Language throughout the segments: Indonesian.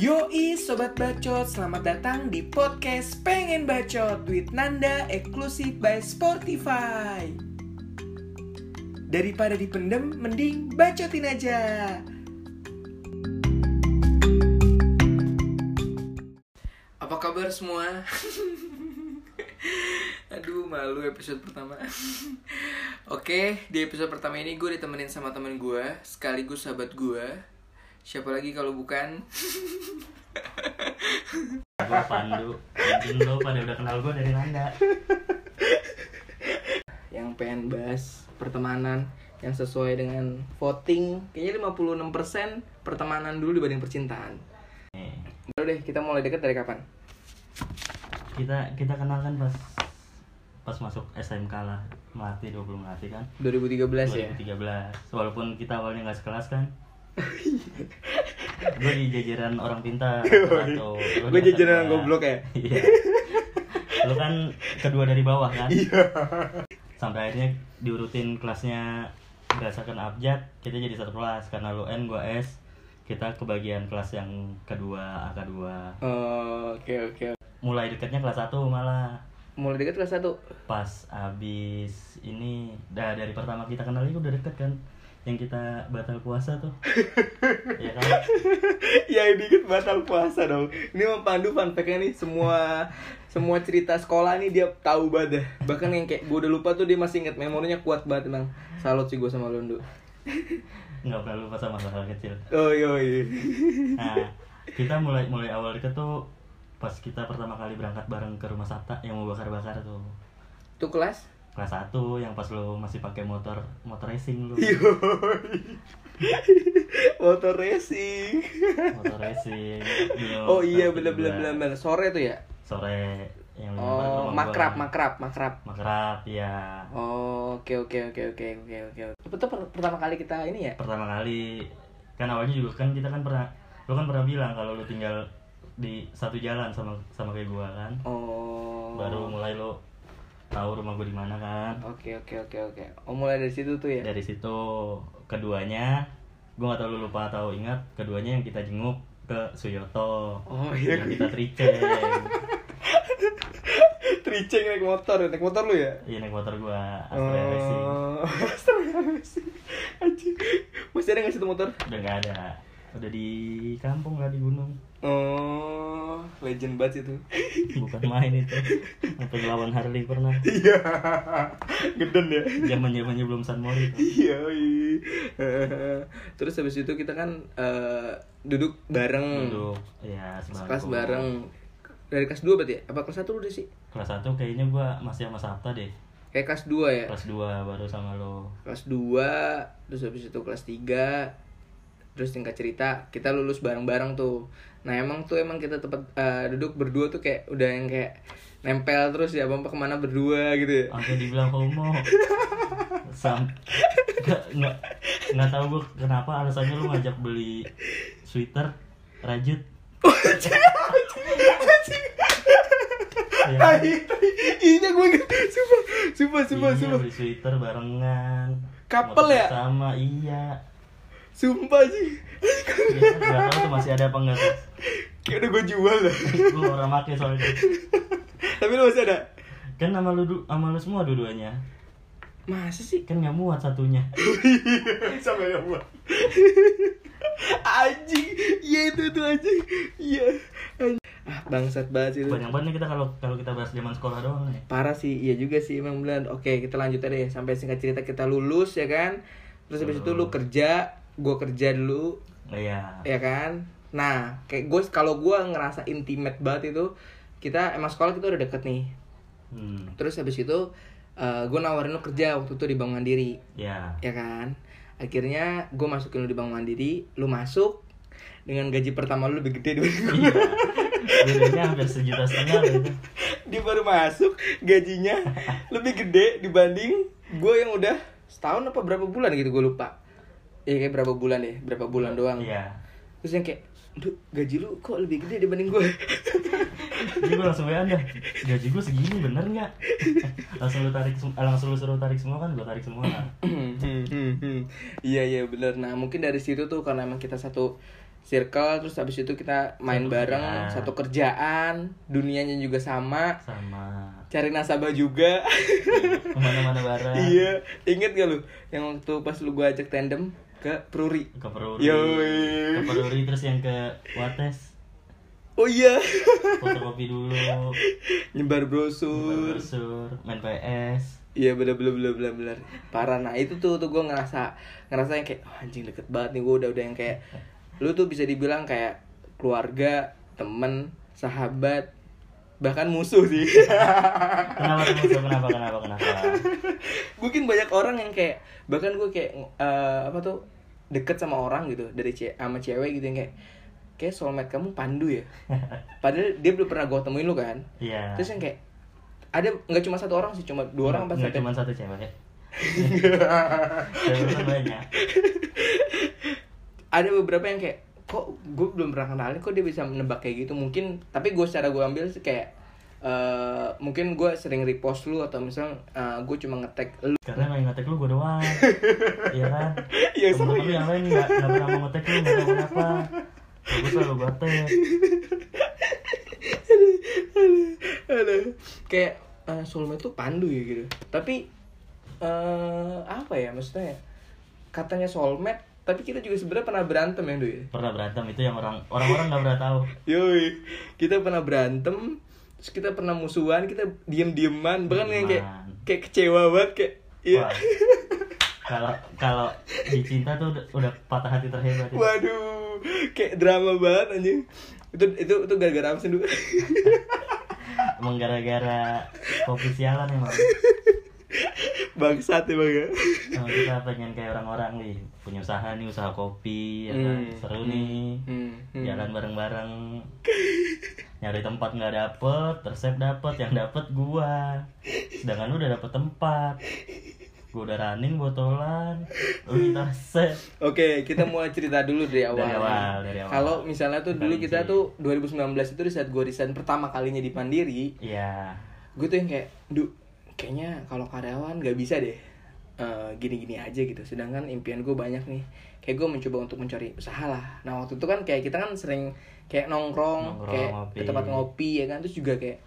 Yoi Sobat Bacot, selamat datang di podcast Pengen Bacot with Nanda Eksklusif by Spotify. Daripada dipendem, mending bacotin aja. Apa kabar semua? Aduh malu episode pertama. Oke di episode pertama ini gue ditemenin sama temen gue Sekaligus sahabat gue Siapa lagi kalau bukan gue Pandu? Mungkin lo pada udah kenal gue dari Nanda Yang pengen bahas pertemanan Yang sesuai dengan voting Kayaknya 56% pertemanan dulu dibanding percintaan. Baru deh kita mulai deket dari kapan? kita kita kenal kan pas pas masuk SMK lah Melati 20 Melati kan? 2013 ya? 2013 walaupun kita awalnya nggak sekelas kan gue di jajaran orang pintar atau Gue jajaran goblok ya? iya. Lo kan kedua dari bawah kan? Sampai akhirnya diurutin kelasnya berdasarkan abjad kita jadi satu kelas. Karena lo N gue S kita kebagian kelas yang kedua AK 2 Oh, Oke oke. Mulai dekatnya kelas 1 malah. Mulai deket kelas 1 pas abis ini dah dari pertama kita kenal itu udah deket kan yang kita batal puasa tuh. Ya kan? Ya ini kan batal puasa dong. Ini mau Pandu fun fact-nya nih Semua semua cerita sekolah nih dia tahu banget. Bahkan yang kayak gue udah lupa tuh dia masih inget Memorinya kuat banget emang Salut sih gue sama Londo nggak pernah lupa sama hal kecil. Oh iya iya. Nah kita mulai mulai awal deket tuh pas kita pertama kali berangkat bareng ke rumah Sabta yang mau bakar-bakar tuh. Itu kelas? Kelas 1 yang pas lo masih pakai motor motor racing lu. Motor racing. Motor racing Yo, Oh iya bener bener 17. bener. Sore tuh ya? sore yang Oh makrab makrab makrab. Makrab ya Oh oke oke oke oke oke oke. Itu tuh per- pertama kali kita ini ya? pertama kali. Kan awalnya juga kan kita kan pernah lu kan pernah bilang kalau lu tinggal di satu jalan sama sama kayak gua kan. Oh. Baru mulai lu tahu rumah gua di mana kan Oke oke oke oke Oh mulai dari situ tuh ya? dari situ keduanya gua nggak tahu lu lupa atau ingat keduanya yang kita jenguk ke Suyoto Oh iya yang kita triceng Triceng naik motor, naik motor lu ya? iya naik motor gua Astrea Racing Oh, Racing. Anjing. Masih ada nggak situ motor? udah nggak ada udah di kampung lah di gunung Oh, legend banget itu. bukan main itu sampai ngelawan Harley pernah Iya, geden ya. zaman zamannya belum San Mori. Iya, iya. Terus habis itu kita kan eh, duduk bareng. duduk ya. Kelas bareng. Dari kelas 2 berarti ya? Apa kelas 1 lu deh sih? kelas 1 kayaknya gua masih sama Sabta deh Kayak kelas 2 ya? kelas 2 baru sama lo Kelas 2, terus habis itu kelas 3 Terus tingkat cerita, kita lulus bareng-bareng tuh. Nah emang tuh emang kita tempat eh, duduk berdua tuh kayak udah yang kayak nempel terus ya Bapak ke mana berdua gitu ya. Sampai dibilang homo. Sam nggak nggak nggak tahu gua kenapa alasannya lu ngajak beli sweater rajut. Iya. Iya gue Sumpah, sumpah, sumpah, Iya, sumpah. beli sweater barengan. Couple ya? sama iya Sumpah sih. Iya, nggak tahu tuh masih ada apa enggak tuh Kayak udah gue jual lah. Lu orang make soalnya. Tapi lu masih ada? kan sama lu sama lu semua dua-duanya. Masa sih? kan nggak muat satunya. Sama yang buat Anjing. Iya itu itu anjing. Iya. Anjing. Ah bangsat banget sih itu banyak banget nih kita kalau kalau kita bahas zaman sekolah doang nih Parah sih, iya juga sih emang benar. Oke, kita lanjut aja deh. Sampai singkat cerita kita lulus ya kan. Terus habis itu lu kerja, gua kerja dulu, iya ya kan. Nah, kayak gue kalau gua ngerasa intimate banget itu kita emang sekolah kita udah deket nih. hmm. Terus habis itu eh gue nawarin lu kerja waktu itu di Bank Mandiri, ya ya kan. Akhirnya gue masukin lu di Bank Mandiri, lu masuk dengan gaji pertama lu lebih gede gua. iya bedanya hampir sejuta setengah loh itu dia baru masuk gajinya lebih gede dibanding gue yang udah setahun apa berapa bulan gitu gue lupa Iya kayak berapa bulan deh berapa bulan doang. Iya. Terus yang kayak Duh, gaji lu kok lebih gede dibanding gue jadi gue langsung WA gaji gue segini bener nggak? Langsung lu tarik langsung lu suruh tarik semua kan gue tarik semua. Iya iya bener. Nah mungkin dari situ tuh karena emang kita satu circle terus habis itu kita main Satu bareng kerjaan. satu kerjaan dunianya juga sama. Sama. Cari nasabah juga. Ke mana-mana bareng. Iya. Inget gak lu? Yang waktu pas lu gua ajak tandem ke Pruri. Ke Peruri Yoi. ke Peruri terus yang ke Wates. Oh iya. Fotokopi dulu. Nyebar brosur. Brosur main PS Iya bener bener bener bener bener parah. Nah itu tuh tuh gue ngerasa ngerasa yang kayak "Oh, anjing deket banget nih gue udah udah yang kayak lu tuh bisa dibilang kayak keluarga temen sahabat bahkan musuh sih. Kenapa musuh? kenapa kenapa kenapa? Mungkin banyak orang yang kayak bahkan gue kayak eh, apa tuh deket sama orang gitu dari ce sama cewek gitu yang kayak kayak soulmate kamu pandu ya? Padahal dia belum pernah gue temuin lu kan? Iya. Terus yang kayak ada nggak cuma satu orang sih cuma dua orang apa nggak cuma satu cewek. Ya banyak. Ada beberapa yang kayak kok gue belum pernah kenalin kok dia bisa menebak kayak gitu. Mungkin tapi gue secara gue ambil sih kayak eh mungkin gue sering repost lu atau misal eh, gue cuma ngetek lu. Karena yang ngetek lu gue doang. Iya kan? Iya, lu yang lain nggak nggak pernah mau ngetek lu nggak tahu kenapa. Gue selalu gue tag. Aduh. kayak eh, soulmate tuh pandu ya gitu. Tapi eh apa ya maksudnya ya? katanya soulmate tapi kita juga sebenarnya pernah berantem ya Duy pernah berantem itu yang orang orang-orang nggak pernah tahu Yoi, kita pernah berantem, terus kita pernah musuhan, kita diem-dieman, bahkan yang kayak kayak kecewa banget kayak iya. Kalau kalau di cinta tuh udah, udah patah hati terhebat ya. Waduh, kayak drama banget anjing. Itu itu itu gara-gara apa sih dulu? emang gara-gara kopi sialan emang Bangsat ya. emang kita pengen kayak orang-orang nih punya usaha nih usaha kopi ya kan? Hmm, seru hmm, nih. hmm, hmm. jalan bareng-bareng. Nyari tempat nggak dapet resep dapet yang dapet gua. Sedangkan lu udah dapet tempat. Gua udah running botolan. Lu resep. Oke, kita mulai cerita dulu dari awal. Dari awal, dari awal. Kalau misalnya tuh dulu kita tuh 2019 itu di saat gue resign pertama kalinya di Mandiri, iya. Gue tuh yang kayak, du, kayaknya kalau karyawan gak bisa deh eh, gini-gini aja gitu. Sedangkan impian gue banyak nih. Kayak gue mencoba untuk mencari usaha lah. Nah waktu itu kan kayak kita kan sering kayak nongkrong, Nongkrong, kayak ngopi. ke tempat ngopi ya kan. Terus juga kayak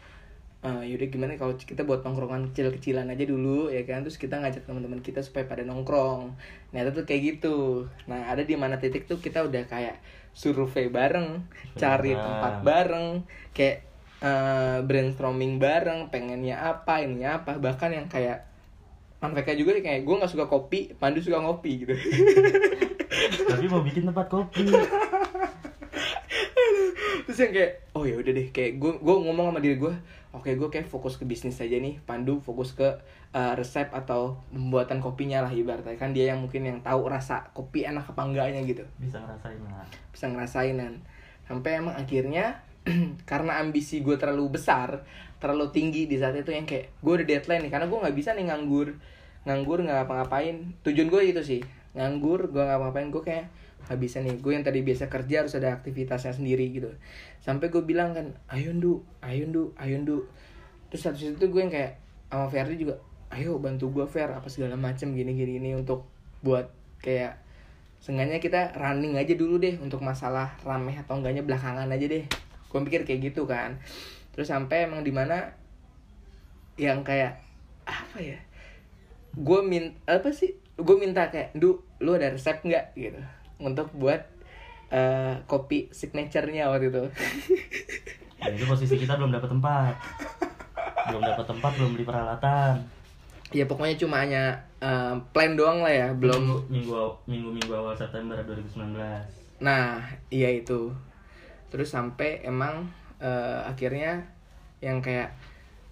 eh, yaudah gimana kalau kita buat nongkrongan kecil-kecilan aja dulu ya kan. Terus kita ngajak teman-teman kita supaya pada nongkrong. Nah itu tuh kayak gitu. Nah ada di mana titik tuh kita udah kayak survei bareng, cari tempat bareng, kayak eh, brainstorming bareng, pengennya apa, ininya apa, bahkan yang kayak Manfeka juga kayak gue nggak suka kopi, Pandu suka ngopi gitu. tapi mau bikin tempat kopi. Terus yang kayak oh ya udah deh kayak gue gue ngomong sama diri gue, oke gue kayak fokus ke bisnis aja nih, Pandu fokus ke eh, resep atau pembuatan kopinya lah ibaratnya. Kan dia yang mungkin yang tahu rasa kopi enak apa enggaknya gitu. bisa ngerasain lah. Bisa ngerasain kan sampai emang akhirnya karena ambisi gue terlalu besar terlalu tinggi di saat itu yang kayak gue udah deadline nih karena gue nggak bisa nih nganggur nganggur nggak ngapa-ngapain tujuan gue itu sih nganggur gue nggak ngapa-ngapain gue kayak bisa nih gue yang tadi biasa kerja harus ada aktivitasnya sendiri gitu sampai gue bilang kan ayo ndu ayo ndu ayo ndu terus satu itu gue yang kayak sama Ferdi juga ayo bantu gue Fer apa segala macem gini gini gini untuk buat kayak Seenggaknya kita running aja dulu deh untuk masalah rame atau enggaknya belakangan aja deh. Gue pikir kayak gitu kan. Terus sampai emang di mana yang kayak apa ya? Gue min apa sih? Gue minta kayak, "Du, lu ada resep nggak?" gitu. Untuk buat eh, kopi signaturenya waktu itu. dan itu posisi kita belum dapat tempat belum dapat tempat belum beli peralatan ya pokoknya cuma hanya eh, plan doang lah ya, belum minggu minggu minggu awal September 2019 Nah, iya itu. Terus sampai emang eh, akhirnya yang kayak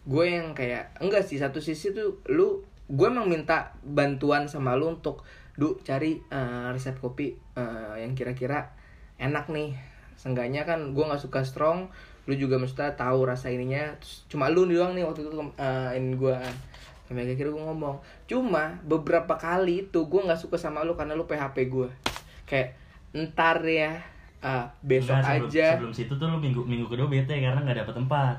gue yang kayak enggak sih satu sisi tuh lu gue emang minta bantuan sama lu untuk du cari eh, resep kopi eh, yang kira-kira enak nih. Seenggaknya kan gue nggak suka strong, lu juga mesti tahu rasa ininya. Terus cuma lu doang nih waktu itu eh, ini gue sampai akhirnya gue ngomong. Cuma beberapa kali itu gue nggak suka sama lu karena lu PHP gue kayak ntar ya ah, besok Enggak, sebelum, aja. sebelum situ tuh lu minggu minggu kedua bete karena nggak dapet tempat.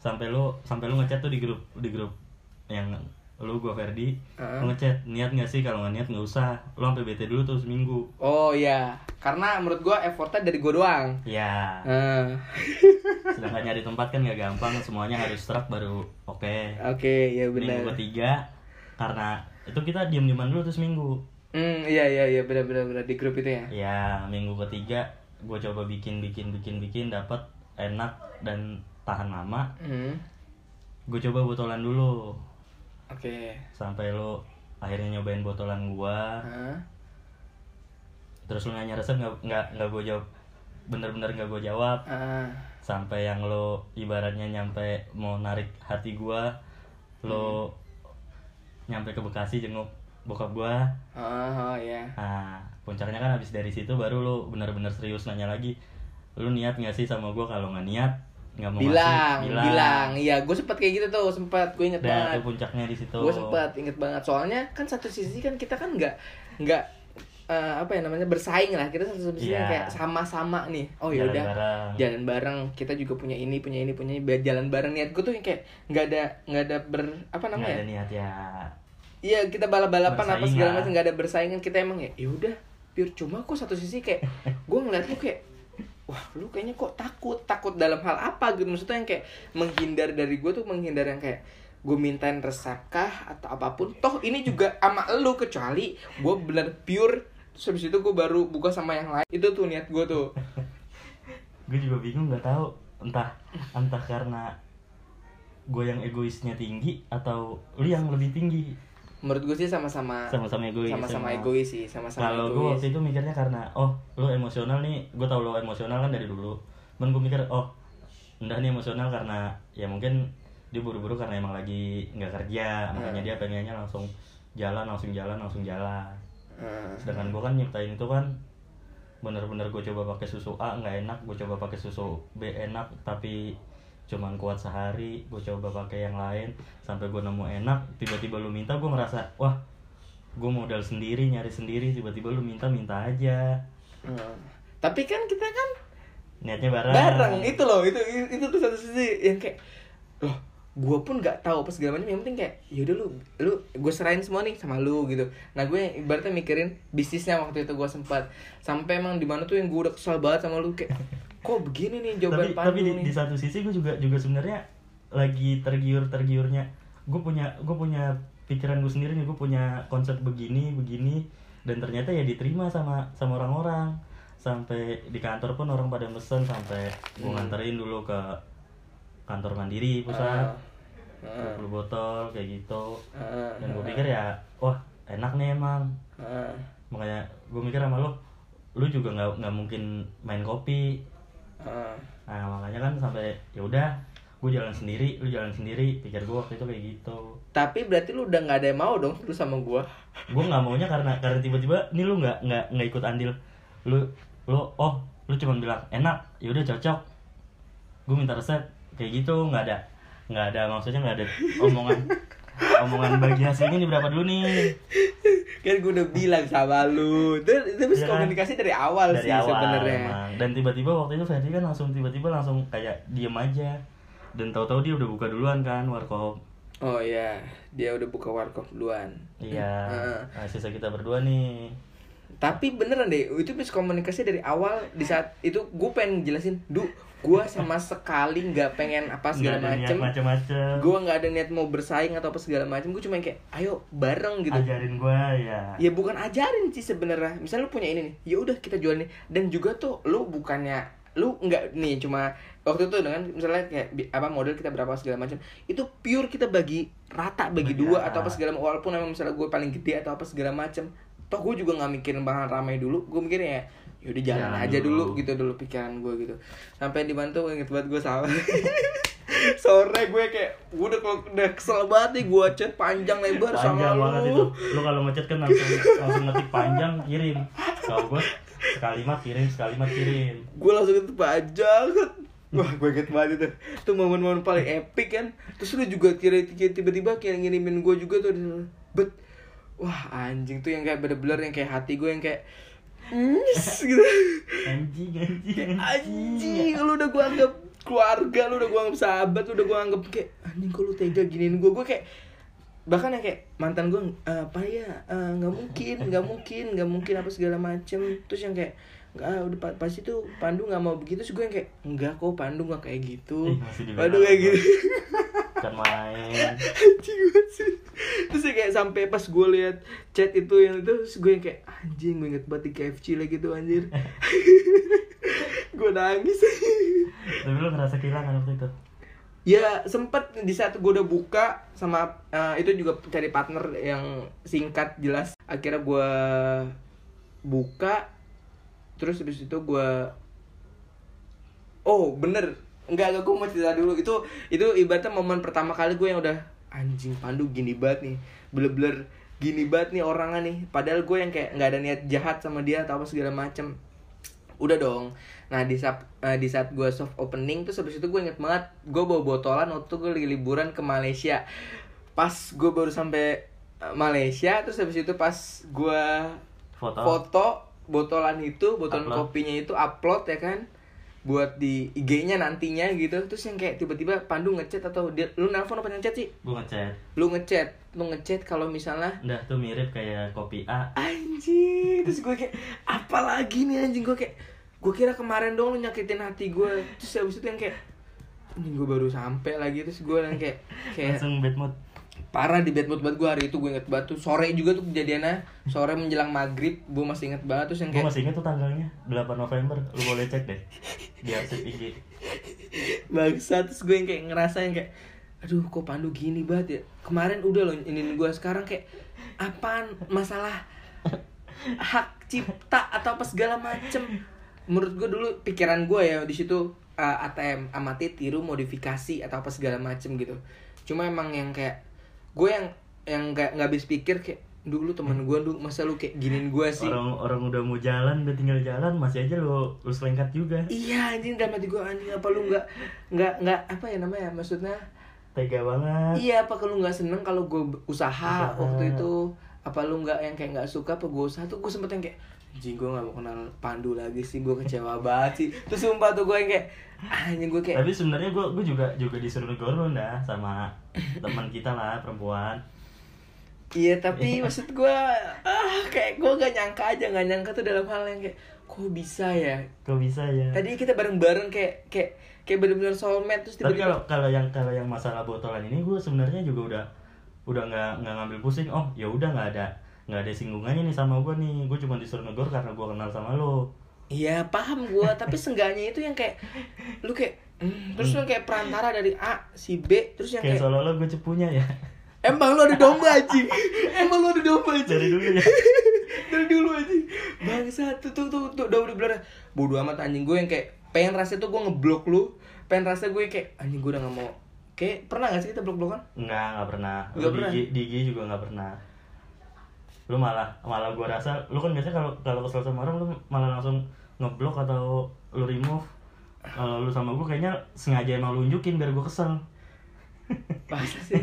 Sampai lu sampai lu ngechat tuh di grup di grup yang lu gua Ferdi lu ngechat niat nggak sih? Kalau nggak niat nggak usah. Lu sampai bete dulu tuh seminggu. Oh iya, karena menurut gua effortnya dari gua doang. ya Ah, sedangkan nyari tempat kan nggak gampang semuanya harus serak baru oke. Oke, ya benar. minggu ketiga karena itu kita diem dieman dulu tuh seminggu. Hmm, iya iya iya benar benar benar di grup itu ya. ya minggu ketiga gue coba bikin bikin bikin bikin dapat enak dan tahan lama. Hmm. gue coba botolan dulu Oke. sampai lo akhirnya nyobain botolan gua Hah? terus lo nanya resep nggak nggak nggak gue jawab bener-bener nggak gue jawab Ah. sampai yang lo ibaratnya nyampe mau narik hati gua lo nyampe ke Bekasi jenguk bokap gua Oh, oh ya. nah puncaknya kan habis dari situ baru lo bener-bener serius nanya lagi lo niat nggak sih sama gua kalau nggak niat nggak mau Bilang, ngasih, bilang, Iya, gue sempet kayak gitu tuh, sempat gue inget dan banget. puncaknya di situ Gue sempat inget banget. Soalnya kan satu sisi kan kita kan nggak nggak eh, apa ya namanya bersaing lah. Kita satu sisi Iya. kayak sama-sama nih. Oh ya Jalan udah. bareng. Jalan bareng. Kita juga punya ini, punya ini, punya ini. Jalan bareng niat gue tuh yang kayak nggak ada nggak ada ber apa namanya? ada niat ya Iya kita balap-balapan apa segala macam nggak ada bersaingan kita emang ya. Ya udah pure cuma kok satu sisi kayak gue ngeliat lu kayak wah lu kayaknya kok takut? Takut dalam hal apa gitu? Maksudnya yang kayak menghindar dari gue tuh menghindar yang kayak gue mintain resep kah atau apa pun. Toh ini juga ama lu kecuali gue bener pure terus habis itu gue baru buka sama yang lain. Itu tuh niat gue tuh. Gue juga bingung nggak tahu. Entah entah karena gue yang egoisnya tinggi atau lu yang lebih tinggi menurut gue sih sama-sama sama-sama egois sama-sama egois sih sama-sama kalau gue waktu itu mikirnya karena oh lu emosional nih gue tau lu emosional kan dari dulu. Cuman gue mikir oh enggak nih emosional karena ya mungkin dia buru-buru karena emang lagi nggak kerja makanya dia pengennya langsung jalan langsung jalan langsung jalan. Hmm. sedangkan gue kan nyiptain itu kan bener-bener gue coba pakai susu A nggak enak gue coba pakai susu B enak tapi cuman kuat sehari gue coba pakai yang lain sampai gue nemu enak tiba-tiba lu minta gue ngerasa wah gue modal sendiri nyari sendiri tiba-tiba lu minta minta aja. Hmm. tapi kan kita kan niatnya bareng. bareng. Itu loh itu itu tuh satu sisi yang kayak loh gue pun nggak tahu apa segala macam. Yang penting kayak yaudah lu lu gue serahin semua nih sama lu gitu. Nah gue ibaratnya mikirin bisnisnya waktu itu gue sempat. Sampai emang di mana tuh yang gue udah kesal banget sama lu kayak kok begini nih tapi jawaban tapi di, Pandu nih? di satu sisi gue juga juga sebenarnya lagi tergiur tergiurnya gue punya gue punya pikiran gue sendiri nih gue punya konsep begini begini dan ternyata ya diterima sama sama orang-orang. Sampai di kantor pun orang pada mesen sampai gue Hmm. nganterin dulu ke kantor mandiri pusat. Ah. 20 botol kayak gitu. Ah, dan gue pikir ya wah enak nih emang. Ah. makanya gue mikir sama lo lu juga nggak nggak mungkin main kopi Ah. Nah makanya kan sampai ya udah gue jalan sendiri, lu jalan sendiri. Pikir gue waktu itu kayak gitu. tapi berarti lu udah nggak ada yang mau dong lu sama gue Gue nggak maunya karena karena tiba-tiba nih lu nggak nggak nggak ikut andil. Lu lu oh lu cuma bilang enak, ya udah cocok. Gue minta resep kayak gitu nggak ada nggak ada maksudnya nggak ada omongan omongan bagi hasilnya ini berapa dulu nih? Kan gue udah bilang sama lu. Itu kan? komunikasi dari awal dari sih sebenarnya. dan tiba-tiba waktu itu Ferdi kan langsung tiba-tiba langsung kayak diem aja. Dan tahu-tahu dia udah buka duluan kan warkop. Oh iya dia udah buka warkop duluan. Iya, nah, sisa kita berdua nih. tapi beneran deh itu miskomunikasi dari awal di saat itu gue pengen jelasin du gue sama sekali nggak pengen apa segala macem. gue nggak ada niat mau bersaing atau apa segala macem. Gue cuma kayak ayo bareng gitu. Ajarin gua ya. ya bukan ajarin sih sebenarnya. Misalnya lu punya ini nih ya udah kita jual nih. Dan juga tuh lu bukannya lu nggak nih cuma waktu itu dengan misalnya kayak apa model kita berapa segala macam itu pure kita bagi rata bagi Bagi dua rata. atau apa segala walaupun emang misalnya gue paling gede atau apa segala macam toh gue juga nggak mikirin bakal ramai dulu. Gue mikirnya ya yaudah jalan Jalan aja dulu. dulu. gitu dulu pikiran gue gitu sampai di mana tuh inget banget gue sama sore gue kayak gue udah udah kesel banget nih gue chat panjang lebar Panjang sama banget lu itu. Lu kalau ngechat kan langsung langsung ngetik panjang kirim. Kalau gua sekalimat kirim, sekalimat kirim. gue langsung itu panjang wah gue inget banget itu itu momen-momen paling epic kan terus lu juga kira tiba-tiba kayak ngirimin gue juga tuh bet wah anjing tuh yang kayak bener-bener yang kayak hati gue yang kayak Nyes, gitu. Anjing, anjing, anjing. lu udah gue anggap keluarga lu udah gue anggap sahabat lu udah gue anggap kayak anjing kok lu tega giniin gue gue kayak bahkan yang kayak mantan gue apa ya? Eh, nggak mungkin nggak mungkin nggak mungkin apa segala macem. Terus yang kayak nggak ah, udah pa- pasti tuh Pandu nggak mau begitu. Terus gue yang kayak enggak kok Pandu nggak kayak gitu. Pandu kayak gua. gitu kan main. Terus ya kayak sampai pas gue lihat chat itu yang itu terus gue yang kayak anjing gue inget banget di KFC lagi tuh anjir. Gue nangis. Tapi lu ngerasa kehilangan waktu itu? Ya sempet di saat gue udah buka sama eh, itu juga cari partner yang singkat jelas. Akhirnya gue buka terus habis itu gue oh bener enggak enggak gue mau cerita dulu. Itu itu ibaratnya momen pertama kali gue yang udah anjing pandu gini banget nih. Bener-bener gini banget nih orangnya nih. Padahal gue yang kayak nggak ada niat jahat sama dia atau apa segala macem. Udah dong. Nah di saat eh, di saat gue soft opening terus habis itu gue inget banget gue bawa botolan waktu gue lagi liburan ke Malaysia. Pas gue baru sampai eh, Malaysia terus habis itu pas gue foto, foto botolan itu botolan Upload. kopinya itu upload ya kan buat di IG-nya nantinya gitu. Terus yang kayak tiba-tiba Pandu ngechat atau dia lu nelpon apa ngechat sih? Gue ngechat. Lu ngechat lu ngechat kalau misalnya udah tuh mirip kayak kopi A. Anjing terus gue kayak apa lagi nih anjing? Gue kayak gue kira kemarin dong lu nyakitin hati gue terus habis itu yang kayak anjing gue baru sampai lagi. Terus gue yang kayak kayak langsung bad mood parah di bad mood banget gue hari itu gue inget banget tuh. Sore juga tuh kejadiannya. Sore menjelang maghrib gue masih inget banget terus yang gue kayak masih inget tuh tanggalnya 8 November. Lu boleh cek deh di arsip IG bangsa terus gue yang kayak ngerasa yang kayak aduh kok Pandu gini banget ya? Kemarin udah loh ini gue sekarang kayak apaan? Masalah hak cipta atau apa segala macem. Menurut gue dulu pikiran gue ya di situ uh, ATM amati tiru modifikasi atau apa segala macem gitu. Cuma emang yang kayak gue yang yang kayak nggak habis pikir kayak dulu temen gue dulu masa lu kayak giniin gue sih? Orang orang udah mau jalan udah tinggal jalan masih aja lu lu selengkat juga. Iya anjing dalam hati gue anjing. Apa lu nggak nggak nggak apa ya namanya maksudnya? Tega banget. Iya, apa kalau nggak seneng kalau gue usaha, Usaha. waktu itu? Apa lu nggak yang kayak nggak suka apa gue usaha? Tuh gue sempet yang kayak anjing gue nggak mau kenal Pandu lagi sih gue kecewa banget sih. Terus sumpah tuh gue yang kayak anjing gue kayak tapi sebenarnya gue gue juga juga disuruh negoro dah sama teman kita lah perempuan. Iya tapi maksud gue ah kayak gue gak nyangka aja nggak nyangka tuh dalam hal yang kayak kok bisa ya? Kok bisa ya? Tadi kita bareng-bareng kayak kayak kayak bener-bener soulmate terus tapi tiba-tiba kalau kalau yang kalau yang masalah botolan ini gue sebenarnya juga udah udah nggak nggak ngambil pusing. Oh ya udah nggak ada nggak ada singgungannya nih sama gue nih. Gue cuma disuruh negor karena gue kenal sama lo. Iya paham gue, tapi seenggaknya itu yang kayak lu kayak hmm, terus lu kayak perantara dari A si B terus yang kayak kayak seolah-olah gue cepunya ya. Emang lu ada domba anjing, emang lu ada domba anjing? Dari dulu ya. Dari dulu anjing. Bangsa tuh tuh tuh tuh udah udah bener bodoh amat anjing. Gue yang kayak pengen rasa tuh gue ngeblok lu, pengen rasa gue kayak anjing gue udah gak mau. Kayak pernah gak sih kita blok blokan? nggak nggak pernah. Nggak lu pernah? di, IG di juga nggak pernah lu malah malah gue rasa lu kan biasanya kalau kalau kesel sama orang lu malah langsung ngeblok atau lu remove kalau lu sama gue kayaknya sengaja emang lu unjukin biar gue kesel Pasti sih.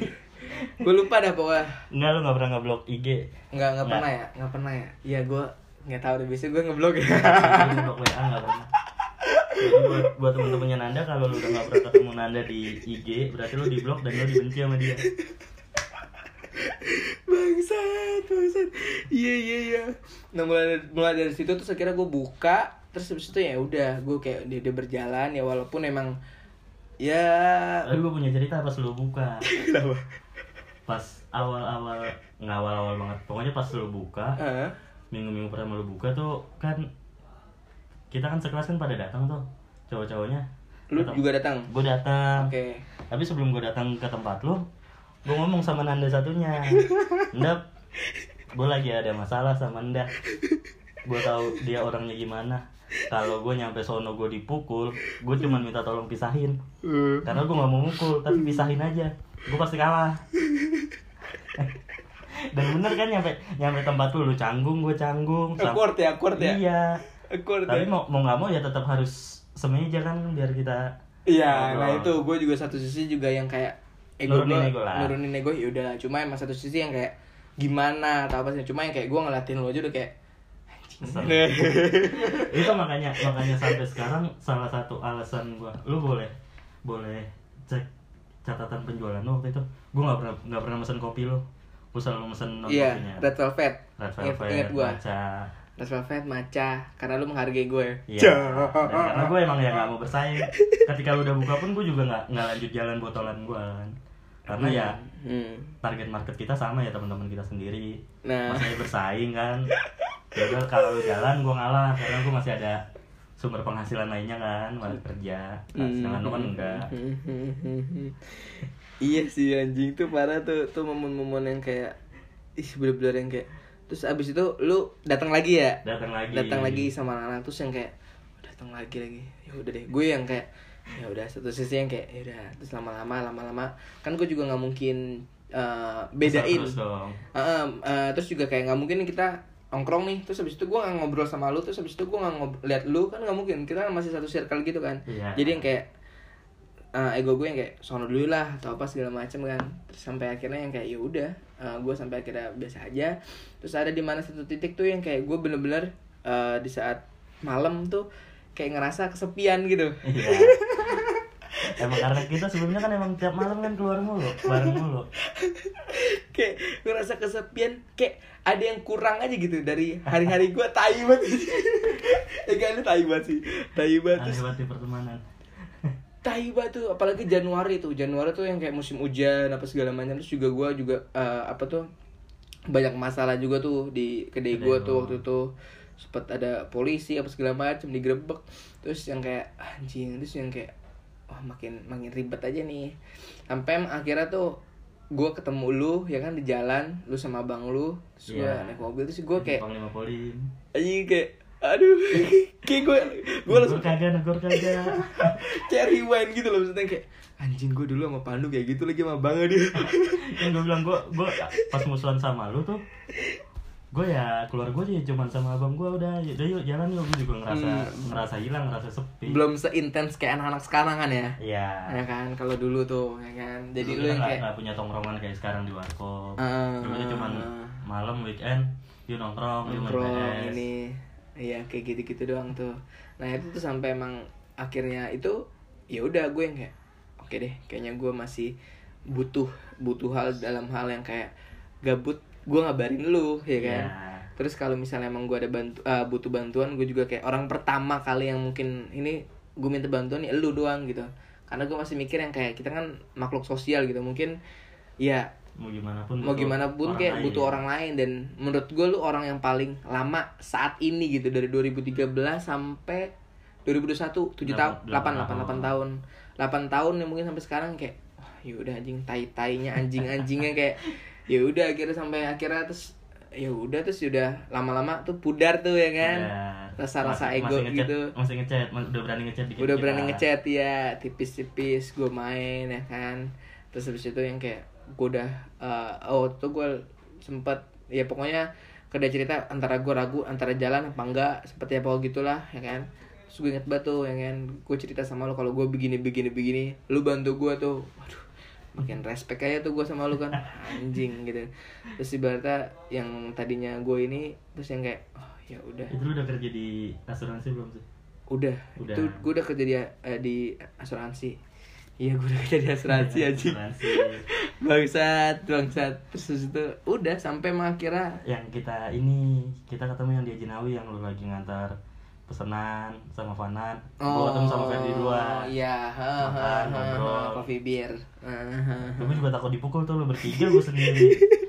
gue lupa dah pokoknya. Enggak lu nggak pernah ngeblok IG Nggak nggak Nggak. pernah ya, nggak pernah ya. Iya gue nggak tahu deh biasanya gue ngeblok ya. Ngeblok WA nggak pernah jadi buat buat temen-temennya Nanda kalau lu udah nggak pernah ketemu Nanda di IG berarti lu di blok dan lu dibenci sama dia bangsat bangsat. Iya iya iya. Nah mulai mulai dari situ terus akhirnya gue buka terus habis itu ya udah gue kayak dia, dia berjalan ya walaupun emang ya tapi gue punya cerita pas lu buka. Kenapa? Pas awal-awal nggak awal-awal banget. Pokoknya pas lu buka Hah? minggu-minggu pertama lu buka tuh kan kita kan sekelas kan pada datang tuh cowok-cowoknya. Lu juga datang? Gue datang. Oke. Tapi sebelum gue datang ke tempat lu gue ngomong sama Nanda satunya. Nda gue lagi ada masalah sama Nda. Gue tahu dia orangnya gimana. Kalau gue nyampe sono gue dipukul gue cuman minta tolong pisahin. Eh, karena gue nggak mau mukul tapi pisahin aja. Gue pasti kalah. Dan bener kan nyampe nyampe tempat lu lu canggung gue canggung. Awkward ya awkward ya? Iya. Awkward tapi ya? mau mau nggak mau ya tetap harus semeja kan biar kita iya nah itu gue juga satu sisi juga yang kayak ego Nurunin gua- ego lah. nurunin ego ya udah. Cuma emang satu sisi yang kayak gimana atau apa sih. Cuma yang kayak gue ngeliatin lo aja udah kayak itu makanya makanya sampai sekarang salah satu alasan gua lu boleh boleh cek catatan penjualan lu waktu itu. Gua nggak pernah nggak pernah mesen kopi lu. Gue selalu mesen non iya kopinya. Red velvet. Red velvet gua. matcha. Red velvet matcha karena lu menghargai gue Iya. Dan karena gue emang ya nggak mau bersaing. Ketika lu udah buka pun gue juga nggak nggak lanjut jalan botolan gue kan. Karena ya hmm. target market kita sama ya teman-teman kita sendiri. Nah. Masih bersaing kan. Ya udah kalau lu jalan gue ngalah karena gue masih ada sumber penghasilan lainnya kan, masih kerja. Nah, sedangkan lu kan enggak. iya sih anjing tuh parah tuh tuh momen-momen yang kayak ih bener-bener yang kayak terus abis itu lu datang lagi ya Datang lagi. datang lagi sama anak-anak terus yang kayak "Oh, datang lagi lagi ya udah deh gue yang kayak ya udah satu sisi yang kayak ya udah terus lama-lama lama-lama. Kan gue juga nggak mungkin eh, bedain. Terus dong. Heeh, eh, terus juga kayak nggak mungkin kita nongkrong nih terus habis itu gue nggak ngobrol sama lu terus habis itu gue nggak ngob- lihat lu kan nggak mungkin. Kita masih satu circle gitu kan. Iya. jadi yang kayak eh, ego gue yang kayak sono dulu lah atau apa segala macem kan. Terus sampai akhirnya yang kayak ya udah eh, gue sampai akhirnya biasa aja. Terus ada di mana satu titik tuh yang kayak gue bener-bener eh, di saat malam tuh kayak ngerasa kesepian gitu. Iya. Emang karena kita sebelumnya kan emang tiap malam kan keluar mulu, bareng mulu. kayak ngerasa kesepian kayak ada yang kurang aja gitu dari hari-hari gue tai banget. Ya kan lu tai banget sih tai banget. Terus banget pertemanan. tai banget tuh apalagi Januari tuh. Januari tuh yang kayak musim hujan apa segala macam. Terus juga gue juga eh, apa tuh banyak masalah juga tuh di kedai Kedai gue tuh waktu itu sempet ada polisi apa segala macam digerebek. Terus yang kayak anjing. Terus yang kayak wah makin makin ribet aja nih sampai akhirnya tuh gue ketemu lu ya kan di jalan lu sama bang lu terus gue Iya. naik mobil terus gue kayak Panglima Polim. anjing kayak aduh kayak gue gue langsung kagak, negor kagak. kayak rewind gitu loh maksudnya kayak anjing gue dulu sama Pandu kayak gitu lagi sama Bang dia yang gue bilang gue gue pas musuhan sama lu tuh gue ya keluar gue aja cuman sama abang gue udah. Yaudah yuk jalan yuk. Gue juga ngerasa Hmm. ngerasa hilang ngerasa sepi. Belum seintens kayak anak-anak sekarang kan ya? Iya. ya kan? Kalau dulu tuh ya kan? Jadi Dulu lu yang kayak nggak punya tongkrongan kayak sekarang di warkop. Dulu tuh cuman malam weekend yuk nongkrong yuk main nongkrong ini. Iya kayak gitu-gitu doang tuh. Nah itu tuh sampai emang akhirnya itu ya udah gue yang kayak oke deh kayaknya gue masih butuh butuh hal dalam hal yang kayak gabut gue ngabarin lu ya kan? Iya. terus kalau misalnya emang gue ada bantu ah, butuh bantuan gue juga kayak orang pertama kali yang mungkin ini gue minta bantuan ya lu doang gitu. Karena gue masih mikir yang kayak kita kan makhluk sosial gitu mungkin ya mau gimana pun mau gimana pun kayak lain. butuh orang lain. Dan menurut gue lu orang yang paling lama saat ini gitu dari 2013 sampai 2021 7 tahun Delapan- 8 8 8 delapan tahun. 8 tahun yang mungkin sampai sekarang kayak wah yaudah anjing tai tainya anjing anjingnya kayak ya udah akhirnya sampai akhirnya terus ya udah terus udah lama-lama tuh pudar tuh ya kan? Iya. rasa-rasa Masih- ego masih ngechat- gitu. masih ngechat udah berani ngechat dikit udah berani ngechat ya tipis-tipis gue main ya kan? Terus habis itu yang kayak gue udah eh, oh tuh gue sempet ya pokoknya kedai cerita antara gue ragu antara jalan apa enggak seperti apa gitulah ya kan? Terus gue inget banget tuh ya kan? Gue cerita sama lo kalau gue begini begini begini lu bantu gue tuh. Waduh makin respect aja tuh gue sama lu kan. Anjing gitu. Terus ibaratnya yang tadinya gue ini terus yang kayak oh ya udah. Itu udah kerja di asuransi belum sih? Udah, Udah. itu gue udah kerja di eh, di asuransi. Iya gue udah kerja di asuransi aja bangsat bangsat. Terus itu udah sampai emang akhirnya. Yang kita ini kita ketemu yang di Ajinawi yang lu lagi ngantar pesanan sama Fanan. Gua ketemu sama Ferdi dua. iya. Ha, Makan, ha, ngobrol. Ha, ha, ha. gue juga takut dipukul tuh lu bertiga gue sendiri.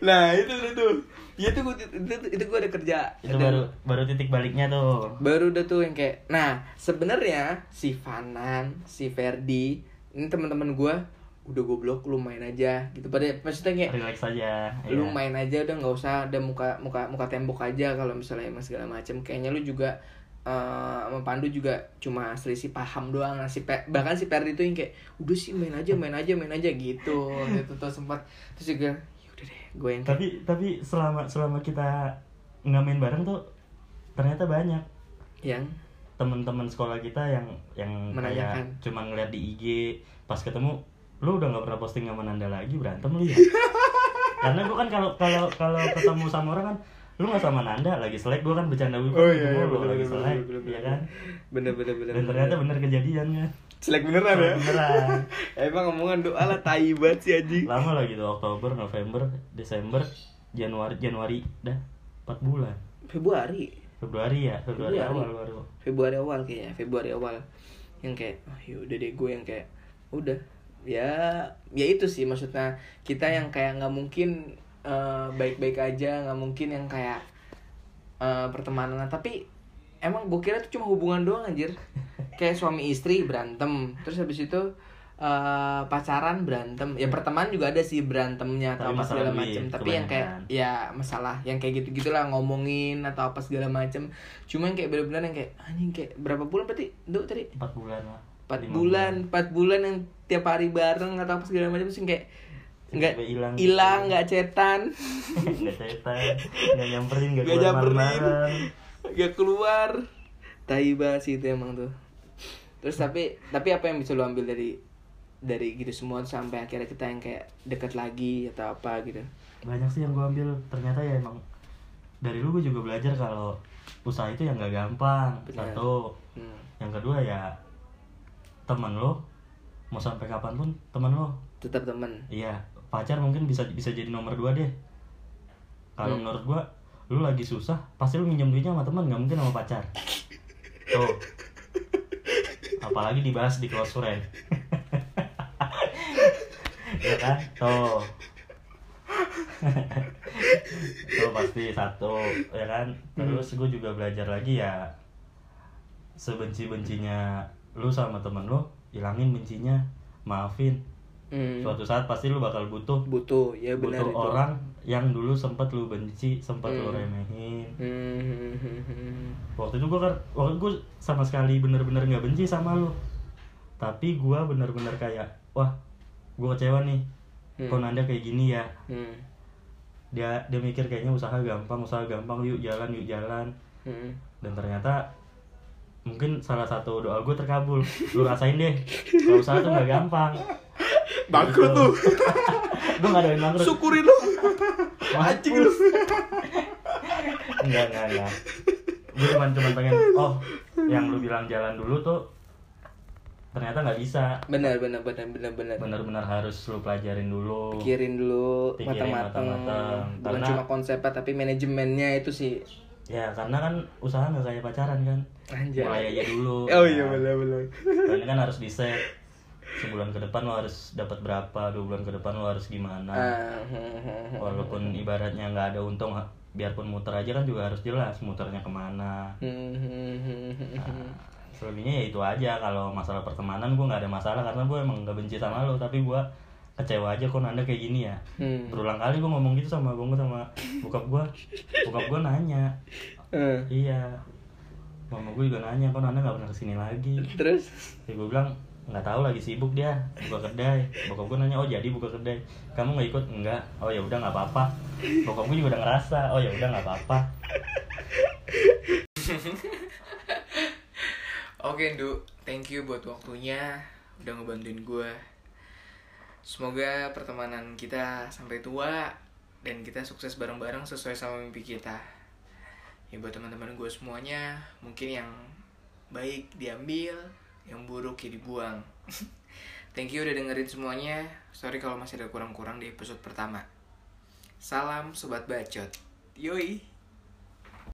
Nah itu itu tuh ya itu gue itu, itu gue udah kerja. Itu Dan- baru baru titik baliknya tuh. Baru udah tuh yang kayak nah sebenarnya si Fanan si Ferdi ini teman-teman gue udah goblok lu main aja gitu. Pada maksudnya kayak relax aja lu iya. main aja udah nggak usah ada muka muka muka tembok aja kalau misalnya emang segala macam kayaknya lu juga eh, sama Pandu juga cuma selisih paham doang. Nah, si Pe- bahkan si Perdi tuh yang kayak udah sih main aja main aja main aja gitu. Itu tuh sempat terus juga yaudah deh gue yang tapi tapi selama selama kita nggak main bareng tuh ternyata banyak yang? teman-teman sekolah kita yang yang Menanyakan. kayak cuma ngeliat di IG pas ketemu lu udah nggak pernah posting sama Nanda lagi berantem lu ya? Karena gua kan kalau kalau kalau ketemu sama orang kan lu nggak sama Nanda lagi selek gue kan bercanda gue Oh, iya, iya, lu bener, lagi bener, selek bener, bener, ya kan? Bener bener bener dan ternyata bener. kejadian kan selek beneran ya? beneran. Emang omongan doa lah tai banget sih anjing. Lama lah gitu Oktober November Desember Januari Januari dah 4 bulan. Februari? Februari ya Februari, Februari. awal baru. Februari awal kayaknya Februari awal. Yang kayak oh, yaudah deh gue yang kayak udah ya ya itu sih maksudnya. Kita yang kayak nggak mungkin eh, baik-baik aja nggak mungkin yang kayak eh, pertemanan. Tapi emang gue kira itu cuma hubungan doang anjir. Kayak suami istri berantem terus habis itu eh, pacaran berantem. Ya pertemanan juga ada sih berantemnya atau Tapi apa segala macam tapi yang kayak ya masalah yang kayak gitu gitulah ngomongin atau apa segala macam cuma yang kayak bener-bener yang kayak anjing kayak berapa bulan berarti? Duh, tadi. 4 bulan lah empat bulan empat bulan yang tiap hari bareng atau apa segala macam sih kayak nggak hilang. hilang nggak cetan. Nggak cetan nggak nyamperin nggak keluar nyamperin nggak keluar. Tai banget sih itu emang tuh. Terus tapi tapi apa yang bisa lo ambil dari dari gitu semua sampai akhirnya kita yang kayak deket lagi atau apa gitu? Banyak sih yang gue ambil. Ternyata ya emang dari lu gue juga belajar kalau usaha itu yang nggak gampang Benar. satu. Hmm. yang kedua ya teman lo mau sampai kapan pun teman lo. Tetap temen. Iya pacar mungkin bisa bisa jadi nomor dua deh. Kalau Hmm. menurut gua lu lagi susah pasti lu minjem duitnya sama teman nggak mungkin sama pacar. Tuh. Apalagi dibahas di close friend. Ya kan? Tuh. Tuh pasti satu ya kan? Terus gue juga belajar lagi ya sebenci bencinya lu sama temen lu hilangin bencinya maafin hmm. suatu saat pasti lu bakal butuh butuh ya benar butuh itu orang yang dulu sempet lu benci sempet lu Hmm. remehin Hmm, waktu itu gua kan waktu gua sama sekali bener-bener nggak benci sama lu tapi gua bener-bener kayak wah gua kecewa nih Hmm. kok Nanda kayak gini ya Hmm. dia dia mikir kayaknya usaha gampang usaha gampang yuk jalan yuk jalan Hmm. dan ternyata mungkin salah satu doa gue terkabul lu rasain deh kalau usaha tuh nggak gampang Bangkrut Gitu. tuh. gue nggak doain bangkrut syukurin lu Anjing lu. enggak, enggak, enggak. Gue cuma cuma pengen, oh, yang lu bilang jalan dulu tuh ternyata nggak bisa. benar benar benar benar benar Benar-benar harus lu pelajarin dulu. pikirin dulu matang-matang matang-matang. bukan Karena- cuma konsepnya tapi manajemennya itu sih Ya, karena kan usaha nggak kayak pacaran kan. Anjay. Mulai aja dulu. oh iya Nah, benar benar Ini kan harus di set. Sebulan ke depan lo harus dapat berapa, dua bulan ke depan lo harus gimana. Ah, hmm, hmm, hmm. Walaupun ibaratnya nggak ada untung, biarpun muter aja kan juga harus jelas muternya ke mana. Hmm, hmm, hmm, hmm, hmm. selebihnya ya itu aja kalau masalah pertemanan gue nggak ada masalah karena gue emang gak benci sama lo tapi gue kecewa aja kok Nanda kayak gini ya. Hmm. berulang kali gue ngomong gitu sama gue sama bokap gue bokap gue nanya. Eh, iya. Mama gue juga nanya kok Nanda nggak pernah ke sini lagi? Terus? Ya gue bilang nggak tahu lagi sibuk dia buka kedai. Bokap gue nanya oh jadi buka kedai? Kamu nggak ikut? Enggak oh ya udah nggak apa-apa. Bokap gue juga udah ngerasa oh ya udah nggak apa-apa. Oke, Ndu. Thank you buat waktunya. Udah ngebantuin gue. Semoga pertemanan kita sampai tua dan kita sukses bareng-bareng sesuai sama mimpi kita. Ya buat teman-teman gue semuanya, mungkin yang baik diambil, yang buruk ya dibuang. Thank you udah dengerin semuanya. Sorry kalau masih ada kurang-kurang di episode pertama. Salam sobat bacot. Yoi.